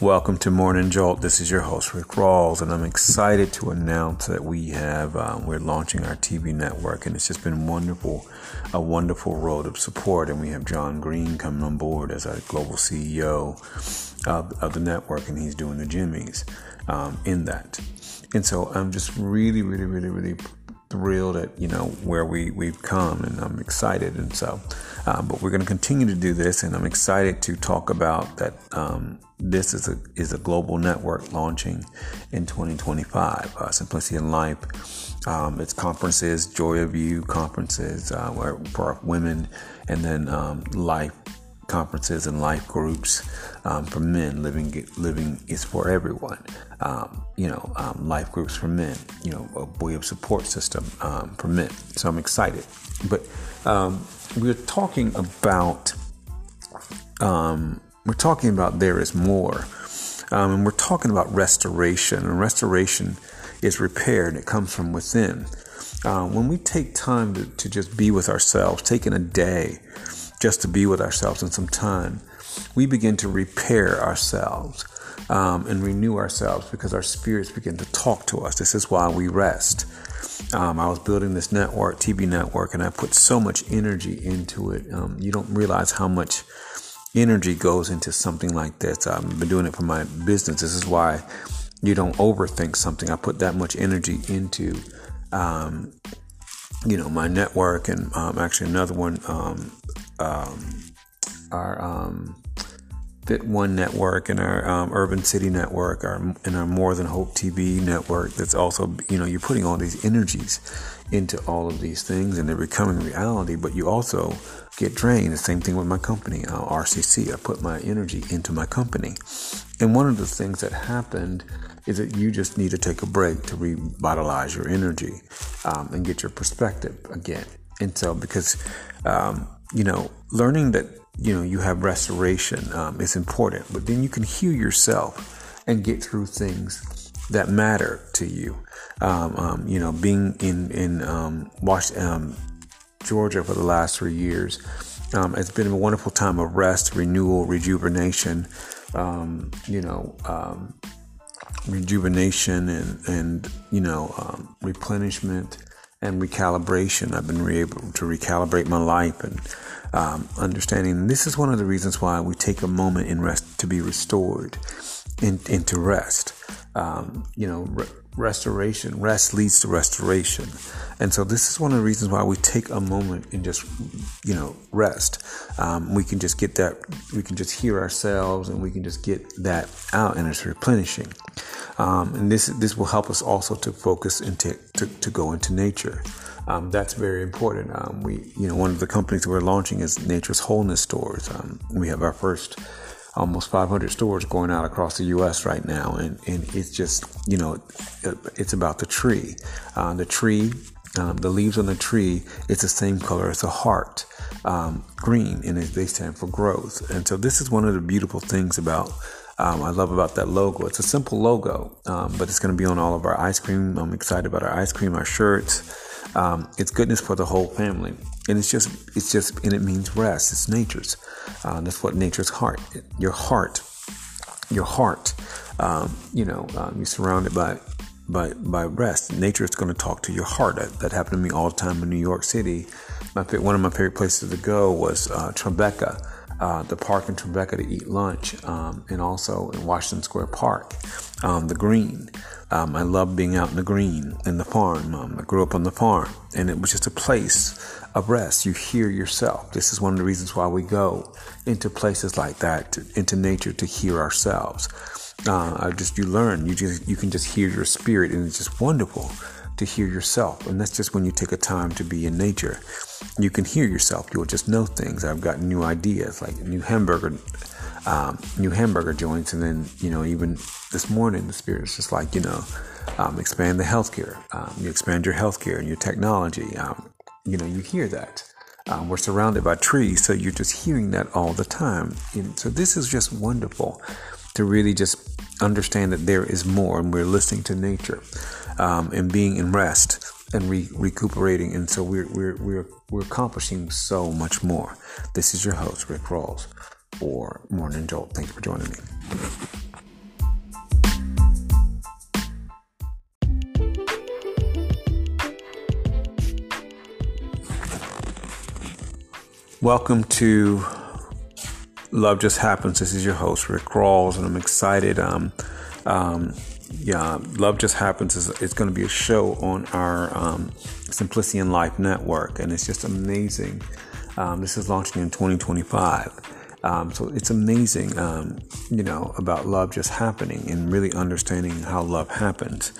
Welcome to Morning Jolt. This is your host Ric Rawls, and I'm excited to announce that we have um, we're launching our TV network, and it's just been wonderful, a wonderful road of support. And we have John Green coming on board as our global CEO of, of the network, and he's doing the Jimmys um, in that. And so I'm just really, really, really, really thrilled at you know where we we've come, and I'm excited. And so, um, but we're going to continue to do this, and I'm excited to talk about that. Um, this is a is a global network launching in 2025. Uh, Simplicity in Life. Um, it's conferences, Joy of You conferences uh, where, for women, and then um, life conferences and life groups um, for men. Living living is for everyone. Um, you know, um, life groups for men. You know, a way of support system um, for men. So I'm excited. But um, we're talking about um, we're talking about there is more, and we're talking about restoration. And restoration is repair, and it comes from within. Uh, when we take time to, to just be with ourselves, taking a day just to be with ourselves in some time, we begin to repair ourselves um, and renew ourselves because our spirits begin to talk to us. This is why we rest. Um, I was building this network, TV network, and I put so much energy into it. Um, you don't realize how much energy goes into something like this. I've been doing it for my business. This is why you don't overthink something. I put that much energy into, um, you know, my network and um, actually another one um, um, our um, Fit One network and our um, Urban City network, our and our More Than Hope TV network. That's also you know you're putting all these energies into all of these things and they're becoming reality. But you also get drained. The same thing with my company, uh, RCC. I put my energy into my company, and one of the things that happened is that you just need to take a break to revitalize your energy um, and get your perspective again. And so because um, you know, learning that, you know, you have restoration um, is important, but then you can heal yourself and get through things that matter to you. Um, um, you know, being in, in, um, um Georgia for the last three years, um, it's been a wonderful time of rest, renewal, rejuvenation, um, you know, rejuvenation and, and, you know, replenishment and recalibration. I've been re- able to recalibrate my life and um, understanding. this is one of the reasons why we take a moment in rest to be restored in, into rest. Um, you know, re- restoration, rest leads to restoration. And so this is one of the reasons why we take a moment and just, you know, rest. Um, we can just get that, we can just hear ourselves and we can just get that out and it's replenishing. Um, and this this will help us also to focus and to, to, to go into nature. Um, that's very important. Um, we, you know, one of the companies we're launching is Nature's Wholeness Stores. Um, we have our first almost 500 stores going out across the U.S. right now, and, and it's just, you know, it's about the tree. Uh, the tree, um, the leaves on the tree, it's the same color as a heart, um, green, and they stand for growth. And so this is one of the beautiful things about um, I love about that logo. It's a simple logo, um, but it's going to be on all of our ice cream. I'm excited about our ice cream, our shirts. Um, it's goodness for the whole family, and it's just, it's just, and it means rest. It's nature's. Uh, that's what nature's heart. Your heart, your heart. Um, you know, um, you're surrounded by by by rest. Nature is going to talk to your heart. That, that, happened to me all the time in New York City. My one of my favorite places to go was uh, Tribeca uh, the park in Tribeca to eat lunch, um, and also in Washington Square Park, um, the green. Um, I love being out in the green in the farm. Um, I grew up on the farm, and it was just a place of rest. You hear yourself. This is one of the reasons why we go into places like that, to, into nature, to hear ourselves. Uh, just you learn. You just you can just hear your spirit, and it's just wonderful to hear yourself. And that's just when you take a time to be in nature. You can hear yourself. You'll just know things. I've got new ideas like new hamburger, um, new hamburger joints. And then, you know, even this morning, the spirit is just like, you know, um, expand the healthcare. Um, you expand your healthcare and your technology. Um, you know, you hear that. Um, we're surrounded by trees, so you're just hearing that all the time. And so this is just wonderful to really just understand that there is more, and we're listening to nature um, and being in rest and re- recuperating. And so we're, we're, we're, we're accomplishing so much more. This is your host, Ric Rawls, for Morning Jolt. Thank you for joining me. Welcome to Love Just Happens. This is your host, Ric Rawls, and I'm excited. Um, um, yeah, Love Just Happens is, is going to be a show on our um, Simplicity in Life network, and it's just amazing. Um, this is launching in 2025. Um, so it's amazing, um, you know, about love just happening and really understanding how love happens.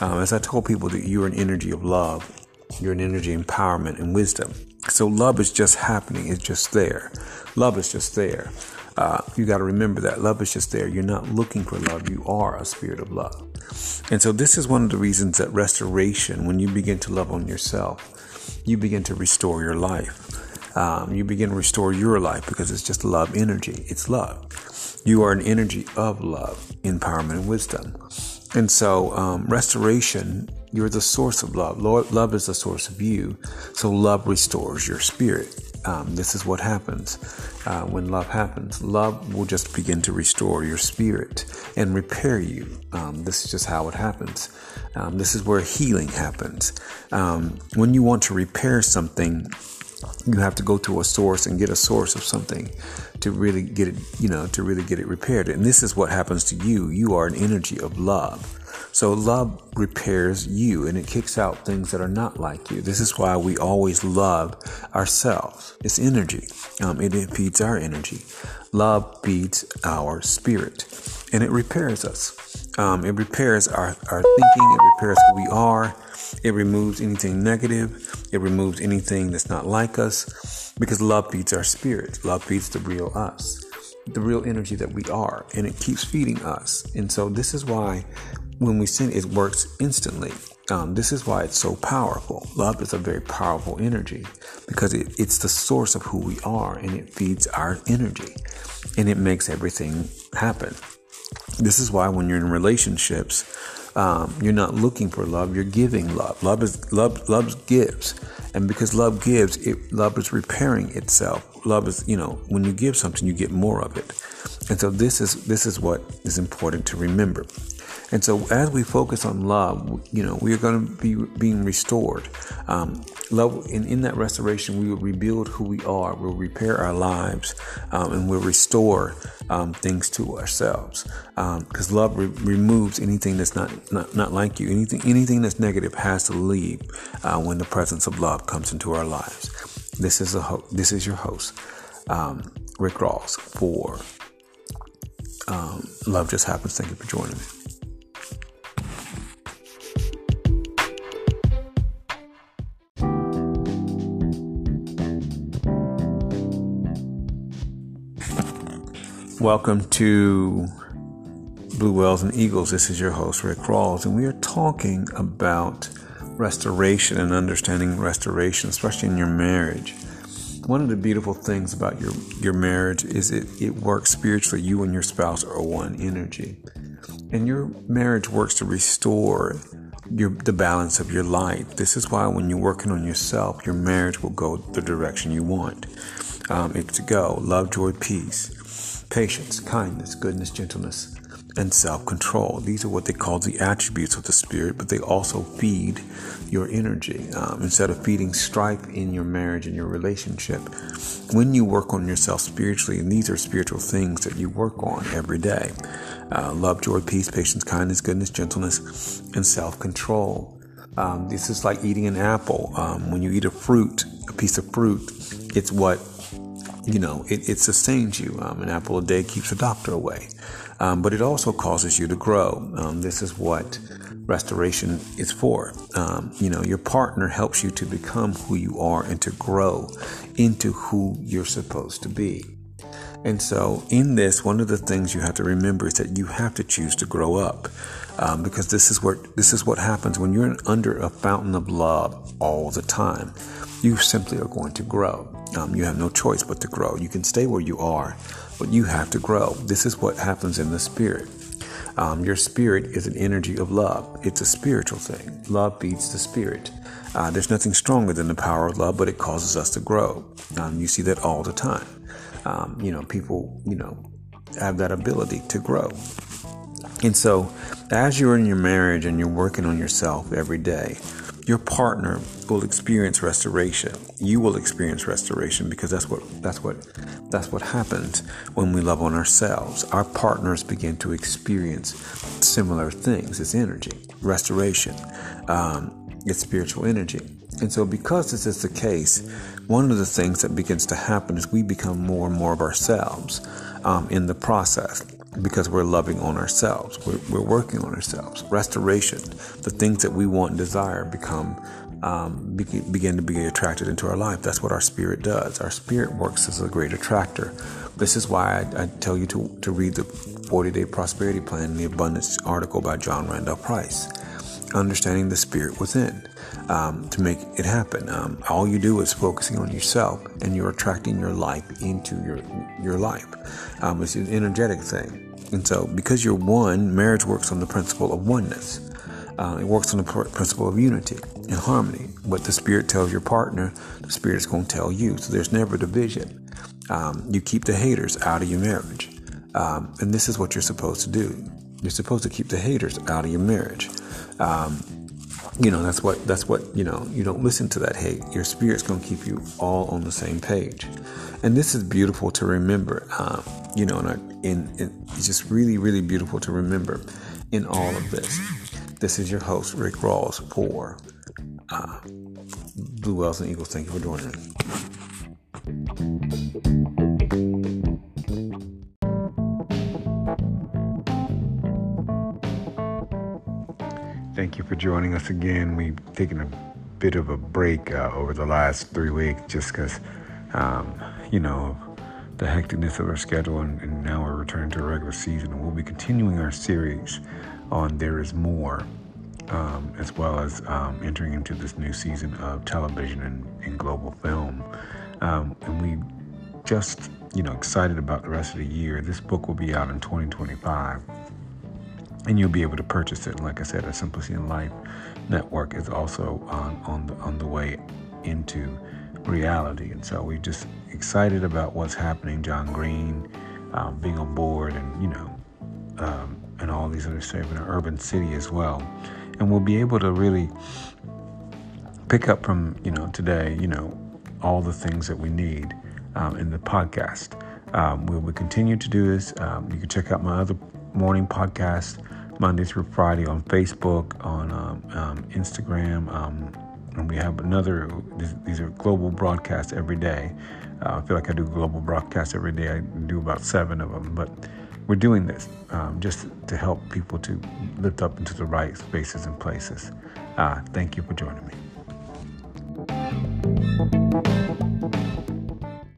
Um, as I told people that you're an energy of love, you're an energy of empowerment and wisdom. So love is just happening. It's just there. Love is just there. Uh, you got to remember that love is just there. You're not looking for love. You are a spirit of love. And so this is one of the reasons that restoration, when you begin to love on yourself, you begin to restore your life. Um, you begin to restore your life because it's just love energy. It's love. You are an energy of love, empowerment, and wisdom. And so, um, restoration, you're the source of love. Lord, love is the source of you. So, love restores your spirit. Um, this is what happens uh, when love happens. Love will just begin to restore your spirit and repair you. Um, this is just how it happens. Um, this is where healing happens. Um, when you want to repair something, you have to go to a source and get a source of something to really get it, you know, to really get it repaired. And this is what happens to you. You are an energy of love. So love repairs you and it kicks out things that are not like you. This is why we always love ourselves. It's energy. Um, it, feeds our energy. Love feeds our spirit and it repairs us. Um, it repairs our, our thinking. It repairs who we are. It removes anything negative. It removes anything that's not like us because love feeds our spirit. Love feeds the real us, the real energy that we are, and it keeps feeding us. And so, this is why when we sin, it works instantly. Um, this is why it's so powerful. Love is a very powerful energy because it, it's the source of who we are and it feeds our energy and it makes everything happen. This is why when you're in relationships, um, you're not looking for love; you're giving love. Love is love. Love gives, and because love gives, it love is repairing itself. Love is, you know, when you give something, you get more of it, and so this is this is what is important to remember. And so, as we focus on love, you know, we are going to be being restored. Um, love, and in that restoration, we will rebuild who we are. We'll repair our lives, um, and we'll restore um, things to ourselves. Because um, love re- removes anything that's not, not not like you. Anything anything that's negative has to leave uh, when the presence of love comes into our lives. This is a ho- this is your host, um, Rick Ross for um, Love Just Happens. Thank you for joining me. Welcome to Blue Whales and Eagles. This is your host, Ric Rawls, and we are talking about restoration and understanding restoration, especially in your marriage. One of the beautiful things about your, your marriage is it, it works spiritually. You and your spouse are one energy. And your marriage works to restore your, the balance of your life. This is why when you're working on yourself, your marriage will go the direction you want um, it to go. Love, joy, peace patience, kindness, goodness, gentleness, and self control. These are what they call the attributes of the Spirit, but they also feed your energy. Um, instead of feeding strife in your marriage and your relationship, when you work on yourself spiritually, and these are spiritual things that you work on every day uh, love, joy, peace, patience, kindness, goodness, gentleness, and self control. Um, this is like eating an apple. Um, when you eat a fruit, a piece of fruit, it's what you know, it, it sustains you. Um, an apple a day keeps the doctor away. Um, but it also causes you to grow. Um, this is what restoration is for. Um, you know, your partner helps you to become who you are and to grow into who you're supposed to be. And so, in this, one of the things you have to remember is that you have to choose to grow up, um, because this is what this is what happens when you're under a fountain of love all the time. You simply are going to grow. Um, you have no choice but to grow. You can stay where you are, but you have to grow. This is what happens in the spirit. Um, your spirit is an energy of love. It's a spiritual thing. Love feeds the spirit. Uh, there's nothing stronger than the power of love, but it causes us to grow. Um, you see that all the time. Um, you know, people, you know, have that ability to grow. And so, as you're in your marriage and you're working on yourself every day, your partner will experience restoration. You will experience restoration because that's what that's what that's what happens when we love on ourselves. Our partners begin to experience similar things. It's energy, restoration. Um, it's spiritual energy. And so, because this is the case, one of the things that begins to happen is we become more and more of ourselves um, in the process because we're loving on ourselves. We're, we're, working on ourselves. Restoration, the things that we want and desire become, um, begin to be attracted into our life. That's what our spirit does. Our spirit works as a great attractor. This is why I, I tell you to, to read the 40 Day Prosperity Plan in the Abundance article by John Randolph Price. Understanding the spirit within um, to make it happen. Um, all you do is focusing on yourself, and you're attracting your life into your your life. Um, it's an energetic thing. And so, because you're one, marriage works on the principle of oneness. Uh, it works on the pr- principle of unity and harmony. What the spirit tells your partner, the spirit is going to tell you. So there's never division. Um, you keep the haters out of your marriage. Um, and this is what you're supposed to do. You're supposed to keep the haters out of your marriage. Um, you know that's what that's what you know you don't listen to that hate. Your spirit's going to keep you all on the same page. And this is beautiful to remember um, you know and, it's just really really beautiful to remember in all of this. This is your host ric rawls for uh, blue whales and eagles. Thank you for joining me Thank you for joining us again. We've taken a bit of a break uh, over the last three weeks just because, um, you know, the hecticness of our schedule, and, and, now we're returning to a regular season. And we'll be continuing our series on There Is More, um, as well as um, entering into this new season of television and, and global film. Um, and we just, you know, excited about the rest of the year. This book will be out in 2025 and you'll be able to purchase it. And like I said, a Simplicity in Life network is also on, on the on the way into reality. And so we're just excited about what's happening. John Green um, being on board, and you know, um, and all these other stuff in an urban city as well. And we'll be able to really pick up from you know today, you know, all the things that we need um, in the podcast. Um, we will continue to do this. Um, you can check out my other morning podcast Monday through Friday on Facebook, on um, um, Instagram. Um, and we have another, these are global broadcasts every day. Uh, I feel like I do global broadcasts every day. I do about seven of them, but we're doing this um, just to help people to lift up into the right spaces and places. Uh, thank you for joining me.